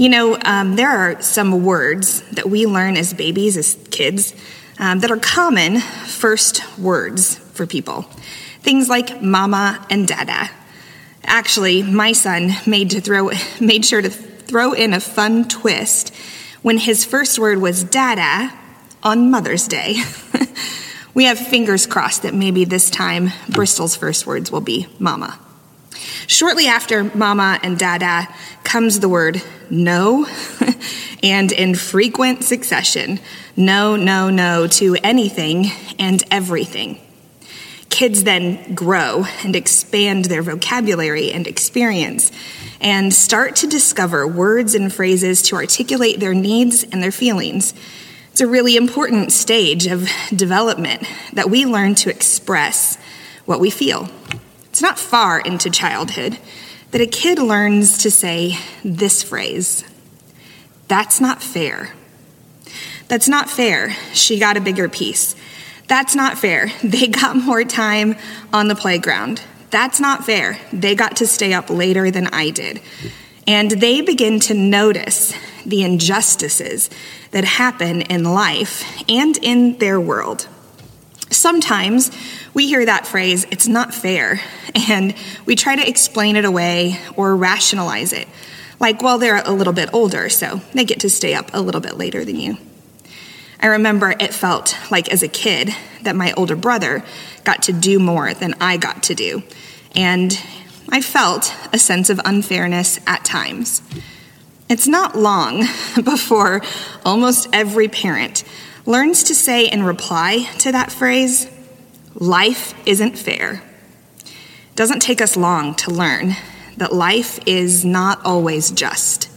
You know, um, there are some words that we learn as babies, as kids, um, that are common first words for people. Things like mama and dada. Actually, my son made to throw made sure to throw in a fun twist when his first word was dada on Mother's Day. we have fingers crossed that maybe this time Bristol's first words will be mama. Shortly after mama and dada comes the word no, and in frequent succession, no, no, no to anything and everything. Kids then grow and expand their vocabulary and experience and start to discover words and phrases to articulate their needs and their feelings. It's a really important stage of development that we learn to express what we feel. It's not far into childhood that a kid learns to say this phrase That's not fair. That's not fair. She got a bigger piece. That's not fair. They got more time on the playground. That's not fair. They got to stay up later than I did. And they begin to notice the injustices that happen in life and in their world. Sometimes we hear that phrase, it's not fair, and we try to explain it away or rationalize it. Like, well, they're a little bit older, so they get to stay up a little bit later than you. I remember it felt like as a kid that my older brother got to do more than I got to do. And I felt a sense of unfairness at times. It's not long before almost every parent learns to say in reply to that phrase, life isn't fair. It doesn't take us long to learn that life is not always just,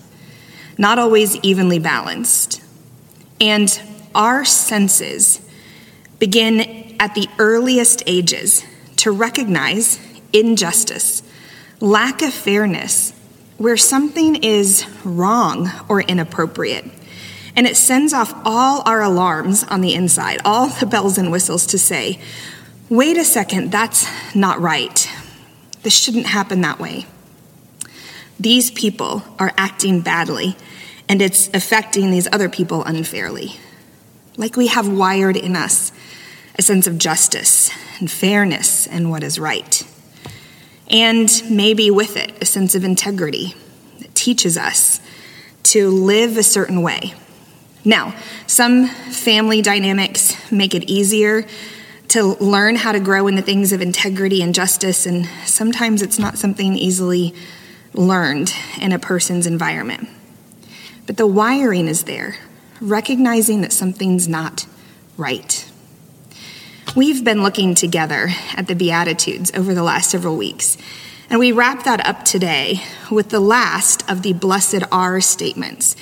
not always evenly balanced. And our senses begin at the earliest ages to recognize injustice, lack of fairness, where something is wrong or inappropriate. And it sends off all our alarms on the inside, all the bells and whistles to say, wait a second, that's not right. This shouldn't happen that way. These people are acting badly, and it's affecting these other people unfairly like we have wired in us a sense of justice and fairness and what is right. And maybe with it, a sense of integrity that teaches us to live a certain way. Now, some family dynamics make it easier to learn how to grow in the things of integrity and justice, and sometimes it's not something easily learned in a person's environment. But the wiring is there recognizing that something's not right. We've been looking together at the Beatitudes over the last several weeks, and we wrap that up today with the last of the blessed are statements.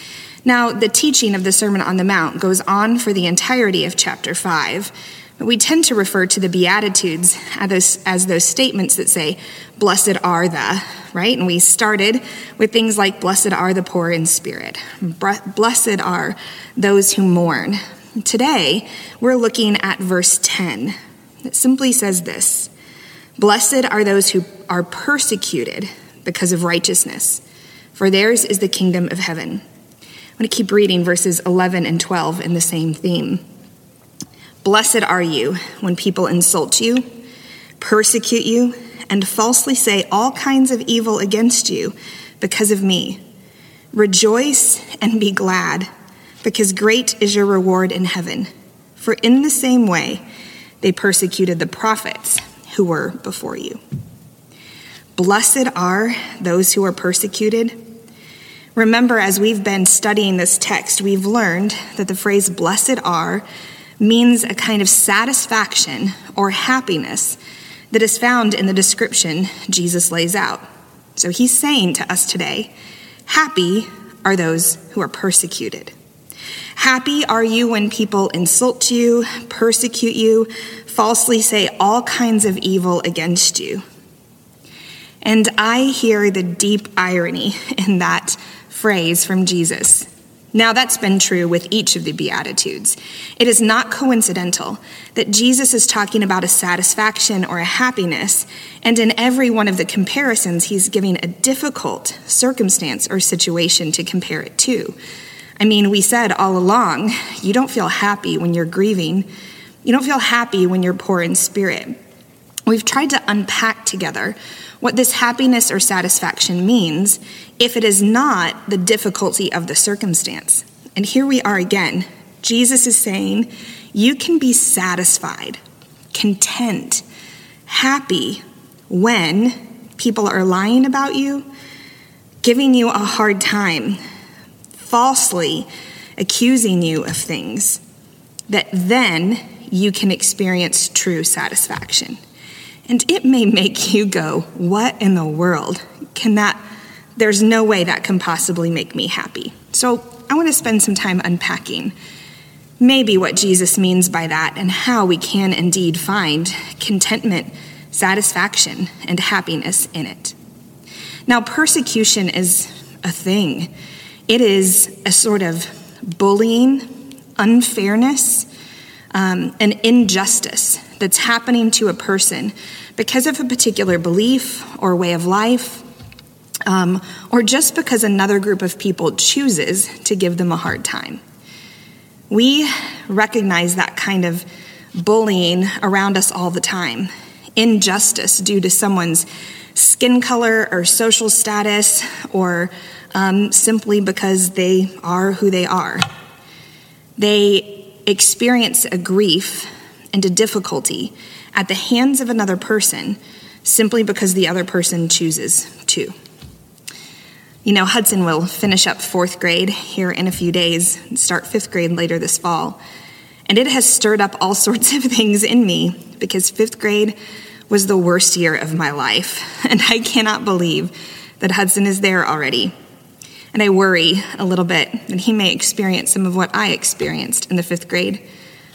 Now, the teaching of the Sermon on the Mount goes on for the entirety of chapter 5, but we tend to refer to the Beatitudes as those, as those statements that say, Blessed are the, right? And we started with things like, Blessed are the poor in spirit, blessed are those who mourn. Today, we're looking at verse 10. that simply says this Blessed are those who are persecuted because of righteousness, for theirs is the kingdom of heaven. I'm going to keep reading verses 11 and 12 in the same theme. Blessed are you when people insult you, persecute you, and falsely say all kinds of evil against you because of me. Rejoice and be glad, because great is your reward in heaven. For in the same way they persecuted the prophets who were before you. Blessed are those who are persecuted. Remember, as we've been studying this text, we've learned that the phrase blessed are means a kind of satisfaction or happiness that is found in the description Jesus lays out. So he's saying to us today, Happy are those who are persecuted. Happy are you when people insult you, persecute you, falsely say all kinds of evil against you. And I hear the deep irony in that phrase from Jesus. Now, that's been true with each of the Beatitudes. It is not coincidental that Jesus is talking about a satisfaction or a happiness, and in every one of the comparisons, he's giving a difficult circumstance or situation to compare it to. I mean, we said all along, you don't feel happy when you're grieving, you don't feel happy when you're poor in spirit. We've tried to unpack together what this happiness or satisfaction means if it is not the difficulty of the circumstance. And here we are again. Jesus is saying, You can be satisfied, content, happy when people are lying about you, giving you a hard time, falsely accusing you of things, that then you can experience true satisfaction. And it may make you go, What in the world? Can that, there's no way that can possibly make me happy. So I want to spend some time unpacking maybe what Jesus means by that and how we can indeed find contentment, satisfaction, and happiness in it. Now, persecution is a thing, it is a sort of bullying, unfairness, um, an injustice that's happening to a person because of a particular belief or way of life, um, or just because another group of people chooses to give them a hard time. We recognize that kind of bullying around us all the time injustice due to someone's skin color or social status, or um, simply because they are who they are. They experience a grief and a difficulty at the hands of another person simply because the other person chooses to. You know, Hudson will finish up fourth grade here in a few days and start fifth grade later this fall. And it has stirred up all sorts of things in me because fifth grade was the worst year of my life. And I cannot believe that Hudson is there already. And I worry a little bit that he may experience some of what I experienced in the fifth grade.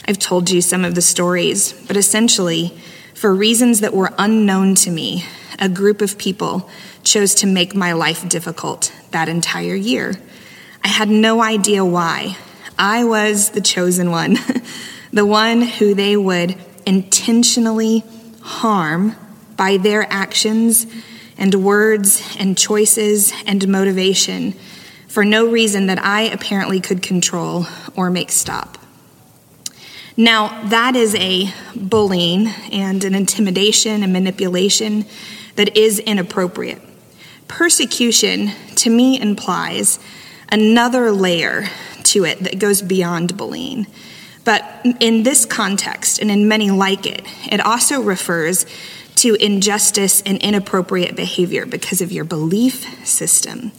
I've told you some of the stories, but essentially, for reasons that were unknown to me, a group of people chose to make my life difficult that entire year. I had no idea why. I was the chosen one, the one who they would intentionally harm by their actions and words and choices and motivation for no reason that I apparently could control or make stop. Now, that is a bullying and an intimidation and manipulation that is inappropriate. Persecution, to me, implies another layer to it that goes beyond bullying. But in this context, and in many like it, it also refers to injustice and inappropriate behavior because of your belief system.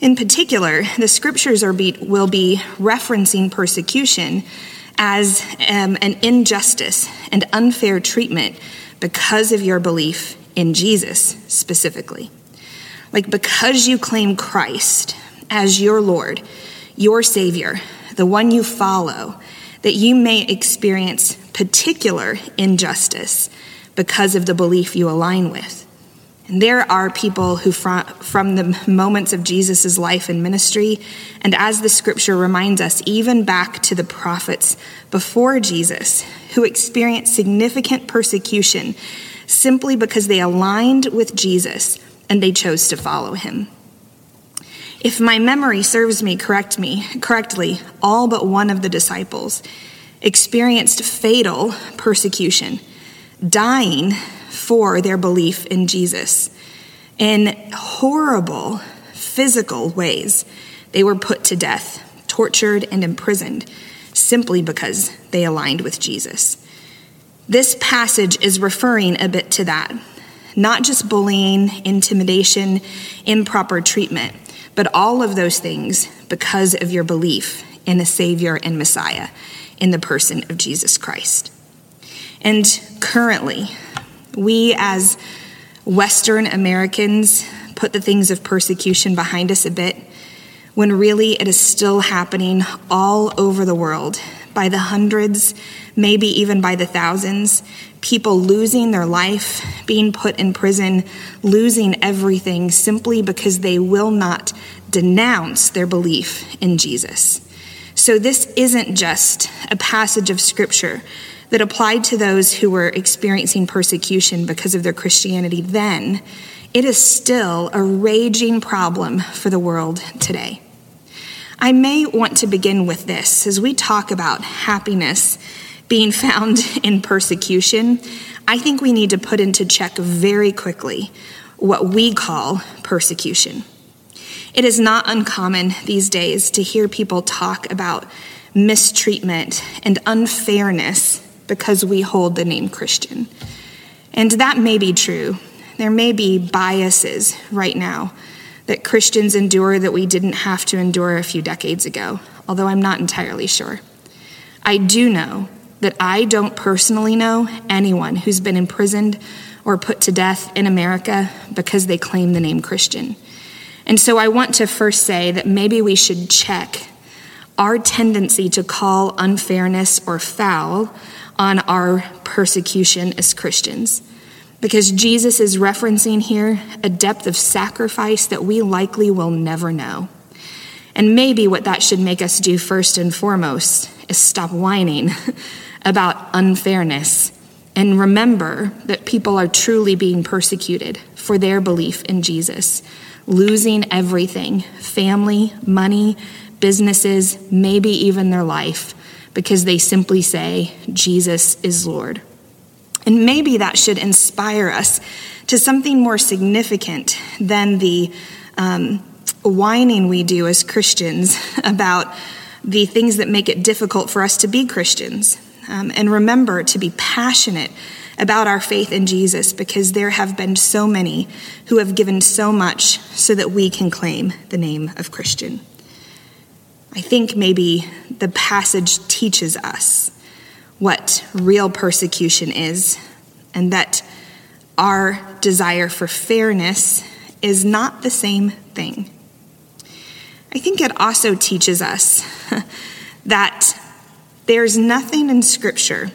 In particular, the scriptures be, will be referencing persecution as um, an injustice and unfair treatment because of your belief in Jesus specifically. Like, because you claim Christ as your Lord, your Savior, the one you follow, that you may experience particular injustice because of the belief you align with. And there are people who, from, the moments of Jesus' life and ministry, and as the scripture reminds us, even back to the prophets before Jesus, who experienced significant persecution simply because they aligned with Jesus and they chose to follow him. If my memory serves me correct me correctly, all but one of the disciples experienced fatal persecution, dying for their belief in Jesus. In horrible physical ways, they were put to death, tortured, and imprisoned simply because they aligned with Jesus. This passage is referring a bit to that. Not just bullying, intimidation, improper treatment, but all of those things because of your belief in a Savior and Messiah in the person of Jesus Christ. And currently, we, as Western Americans, put the things of persecution behind us a bit, when really it is still happening all over the world by the hundreds, maybe even by the thousands. People losing their life, being put in prison, losing everything simply because they will not denounce their belief in Jesus. So, this isn't just a passage of scripture that applied to those who were experiencing persecution because of their Christianity then. It is still a raging problem for the world today. I may want to begin with this as we talk about happiness being found in persecution. I think we need to put into check very quickly what we call persecution. It is not uncommon these days to hear people talk about mistreatment and unfairness because we hold the name Christian. And that may be true. There may be biases right now that Christians endure that we didn't have to endure a few decades ago, although I'm not entirely sure. I do know that I don't personally know anyone who's been imprisoned or put to death in America because they claim the name Christian. And so I want to first say that maybe we should check our tendency to call unfairness or foul on our persecution as Christians. Because Jesus is referencing here a depth of sacrifice that we likely will never know. And maybe what that should make us do first and foremost is stop whining about unfairness and remember that people are truly being persecuted for their belief in Jesus losing everything family, money, businesses, maybe even their life because they simply say, Jesus is Lord. And maybe that should inspire us to something more significant than the um, whining we do as Christians about the things that make it difficult for us to be Christians. Um, and remember to be passionate about our faith in Jesus because there have been so many who have given so much so that we can claim the name of Christian. I think maybe the passage teaches us what real persecution is and that our desire for fairness is not the same thing. I think it also teaches us that there's nothing in Scripture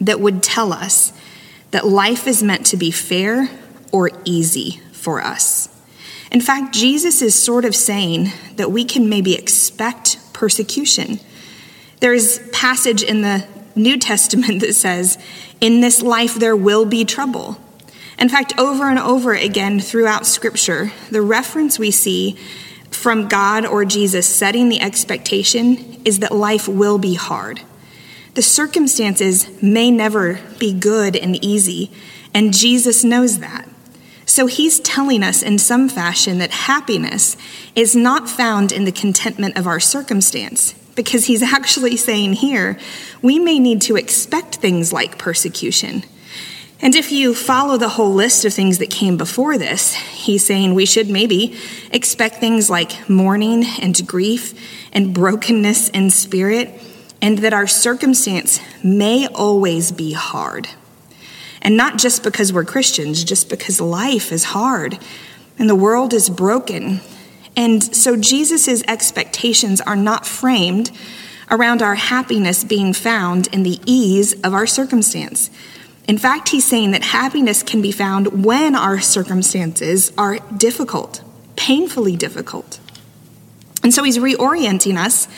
that would tell us that life is meant to be fair or easy for us. In fact, Jesus is sort of saying that we can maybe expect persecution. There's passage in the New Testament that says, "In this life there will be trouble." In fact, over and over again throughout scripture, the reference we see from God or Jesus setting the expectation is that life will be hard. The circumstances may never be good and easy, and Jesus knows that. So he's telling us in some fashion that happiness is not found in the contentment of our circumstance, because he's actually saying here, we may need to expect things like persecution. And if you follow the whole list of things that came before this, he's saying we should maybe expect things like mourning and grief and brokenness in spirit and that our circumstance may always be hard. And not just because we're Christians, just because life is hard and the world is broken. And so Jesus' expectations are not framed around our happiness being found in the ease of our circumstance. In fact, he's saying that happiness can be found when our circumstances are difficult, painfully difficult. And so he's reorienting us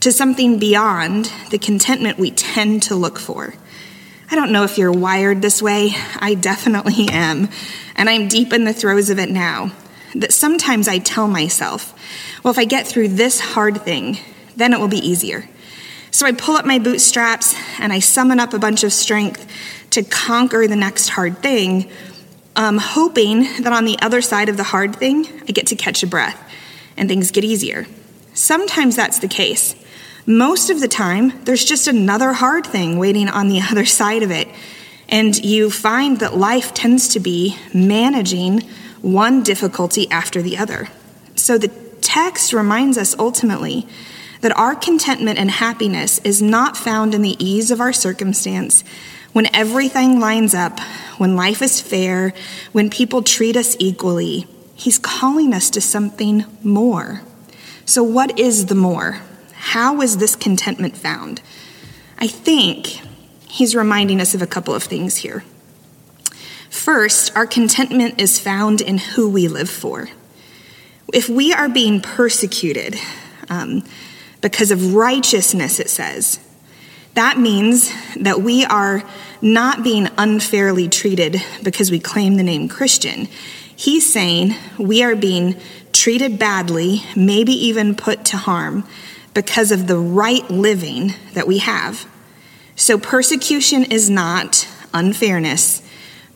to something beyond the contentment we tend to look for. I don't know if you're wired this way. I definitely am. And I'm deep in the throes of it now. That sometimes I tell myself, well, if I get through this hard thing, then it will be easier. So I pull up my bootstraps and I summon up a bunch of strength to conquer the next hard thing, um, hoping that on the other side of the hard thing, I get to catch a breath and things get easier. Sometimes that's the case. Most of the time, there's just another hard thing waiting on the other side of it. And you find that life tends to be managing one difficulty after the other. So the text reminds us ultimately that our contentment and happiness is not found in the ease of our circumstance, when everything lines up, when life is fair, when people treat us equally. He's calling us to something more. So, what is the more? How is this contentment found? I think he's reminding us of a couple of things here. First, our contentment is found in who we live for. If we are being persecuted um, because of righteousness, it says, that means that we are not being unfairly treated because we claim the name Christian. He's saying we are being treated badly, maybe even put to harm, because of the right living that we have. So persecution is not unfairness.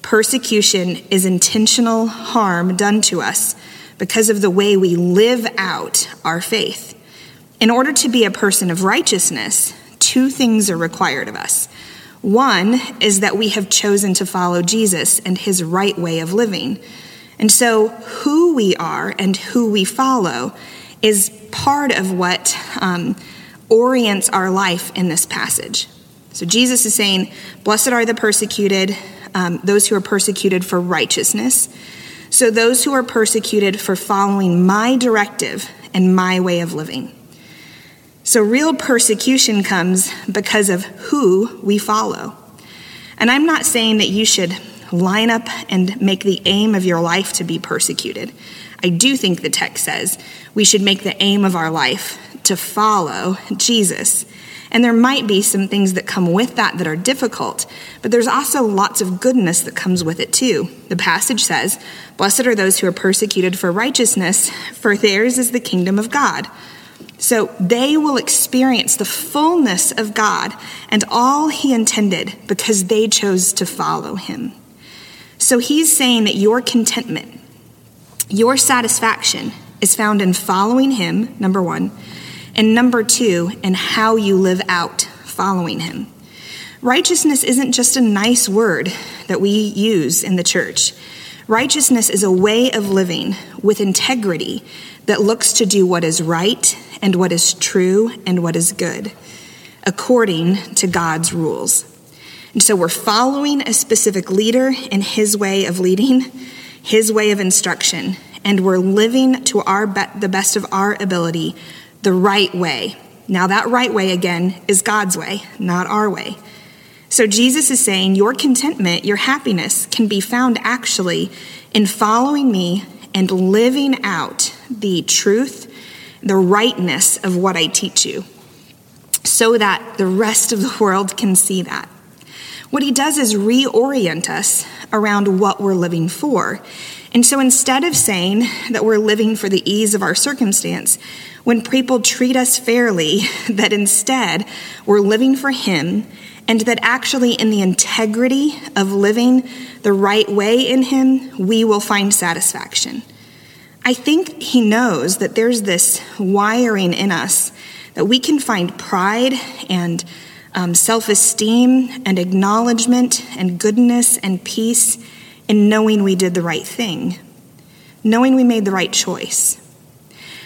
Persecution is intentional harm done to us because of the way we live out our faith. In order to be a person of righteousness, two things are required of us. One is that we have chosen to follow Jesus and his right way of living. And so, who we are and who we follow is part of what um, orients our life in this passage. So, Jesus is saying, Blessed are the persecuted, um, those who are persecuted for righteousness. So, those who are persecuted for following my directive and my way of living. So, real persecution comes because of who we follow. And I'm not saying that you should line up and make the aim of your life to be persecuted. I do think the text says we should make the aim of our life to follow Jesus. And there might be some things that come with that that are difficult, but there's also lots of goodness that comes with it too. The passage says, Blessed are those who are persecuted for righteousness, for theirs is the kingdom of God. So they will experience the fullness of God and all He intended because they chose to follow Him. So He's saying that your contentment, your satisfaction is found in following Him, number one, and number two, in how you live out following Him. Righteousness isn't just a nice word that we use in the church. Righteousness is a way of living with integrity that looks to do what is right and what is true and what is good, according to God's rules. And so we're following a specific leader in his way of leading, his way of instruction, and we're living to our be- the best of our ability the right way. Now, that right way, again, is God's way, not our way. So Jesus is saying your contentment, your happiness can be found actually in following me and living out the truth, the rightness of what I teach you, so that the rest of the world can see that. What he does is reorient us around what we're living for. And so instead of saying that we're living for the ease of our circumstance, when people treat us fairly, that instead we're living for him and that actually, in the integrity of living the right way in Him, we will find satisfaction. I think He knows that there's this wiring in us that we can find pride and um, self esteem and acknowledgement and goodness and peace in knowing we did the right thing, knowing we made the right choice.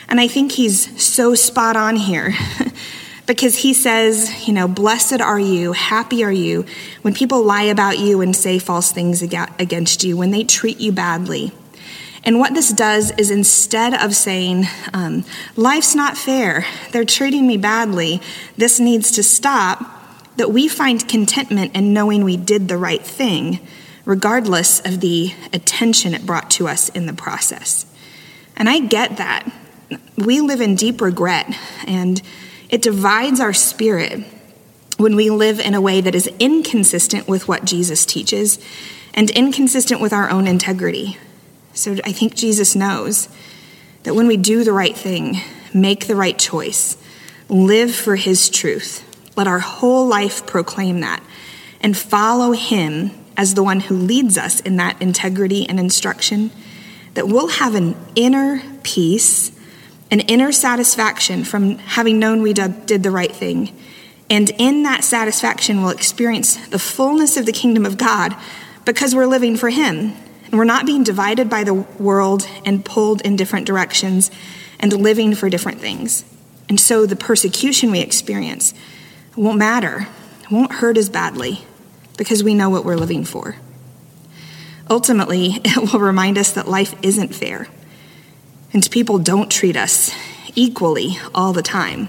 And I think He's so spot on here. because he says, you know, blessed are you, happy are you when people lie about you and say false things against you, when they treat you badly. And what this does is instead of saying, um, life's not fair, they're treating me badly, this needs to stop, that we find contentment in knowing we did the right thing, regardless of the attention it brought to us in the process. And I get that. We live in deep regret and it divides our spirit when we live in a way that is inconsistent with what Jesus teaches and inconsistent with our own integrity. So I think Jesus knows that when we do the right thing, make the right choice, live for his truth, let our whole life proclaim that, and follow him as the one who leads us in that integrity and instruction, that we'll have an inner peace an inner satisfaction from having known we did the right thing. And in that satisfaction, we'll experience the fullness of the kingdom of God because we're living for Him. And we're not being divided by the world and pulled in different directions and living for different things. And so the persecution we experience won't matter, won't hurt as badly because we know what we're living for. Ultimately, it will remind us that life isn't fair and people don't treat us equally all the time.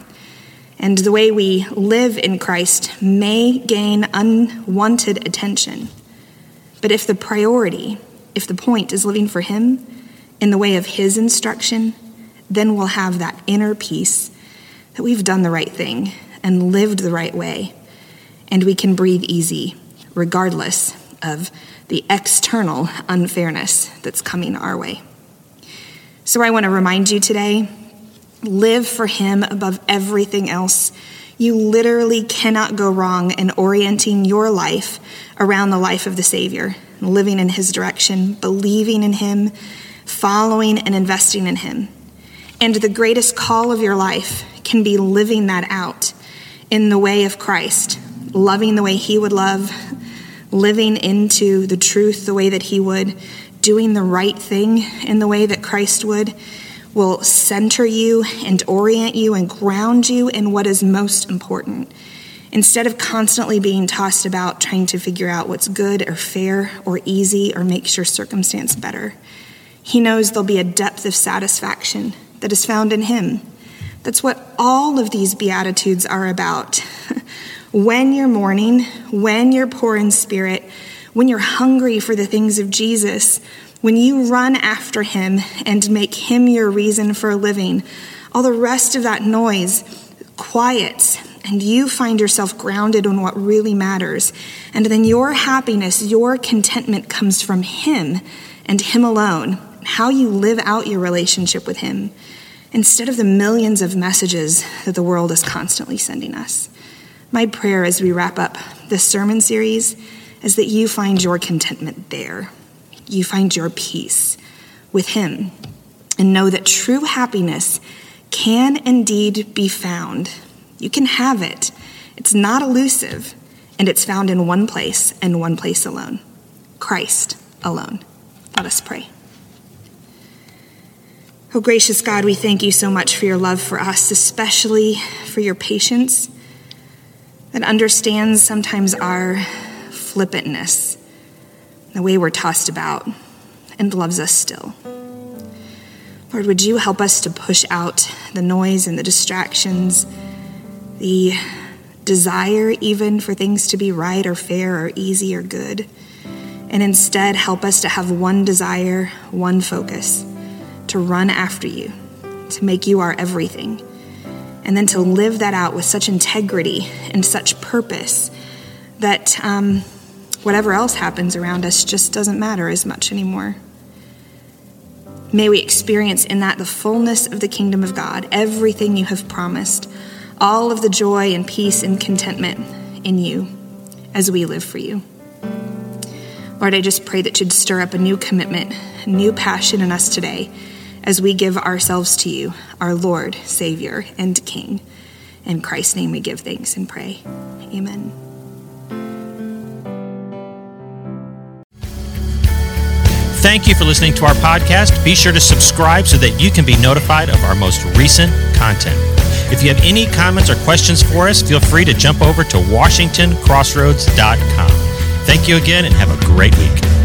And the way we live in Christ may gain unwanted attention. But if the priority, if the point is living for Him in the way of His instruction then we'll have that inner peace that we've done the right thing and lived the right way, and we can breathe easy, regardless of the external unfairness that's coming our way. So I want to remind you today live for Him above everything else. You literally cannot go wrong in orienting your life around the life of the Savior, living in His direction, believing in Him, following and investing in Him. And the greatest call of your life can be living that out in the way of Christ, loving the way He would love, living into the truth the way that He would, doing the right thing in the way that Christ would, will center you and orient you and ground you in what is most important. Instead of constantly being tossed about trying to figure out what's good or fair or easy or makes your circumstance better, He knows there'll be a depth of satisfaction that is found in Him. That's what all of these Beatitudes are about. when you're mourning, when you're poor in spirit, when you're hungry for the things of Jesus, when you run after Him and make Him your reason for living, all the rest of that noise quiets and you find yourself grounded on what really matters. And then your happiness, your contentment comes from Him and Him alone, how you live out your relationship with Him, instead of the millions of messages that the world is constantly sending us. My prayer as we wrap up this sermon series is that you find your contentment there. You find your peace with Him and know that true happiness can indeed be found you can have it. It's not elusive, and it's found in one place and one place alone Christ alone. Let us pray. Oh, gracious God, we thank you so much for your love for us, especially for your patience that understands sometimes our flippantness, the way we're tossed about, and loves us still. Lord, would you help us to push out the noise and the distractions? the desire even for things to be right or fair or easy or good, and instead help us to have one desire, one focus to run after you, to make you our everything, and then to live that out with such integrity and such purpose that um, whatever else happens around us just doesn't matter as much anymore. May we experience in that the fullness of the kingdom of God, everything you have promised all of the joy and peace and contentment in you as we live for you. Lord, I just pray that you'd stir up a new commitment, a new passion in us today as we give ourselves to you, our Lord, Savior, and King. In Christ's name we give thanks and pray. Amen. Thank you for listening to our podcast. Be sure to subscribe so that you can be notified of our most recent content. If you have any comments or questions for us, feel free to jump over to WashingtonCrossroads.com. Thank you again and have a great week.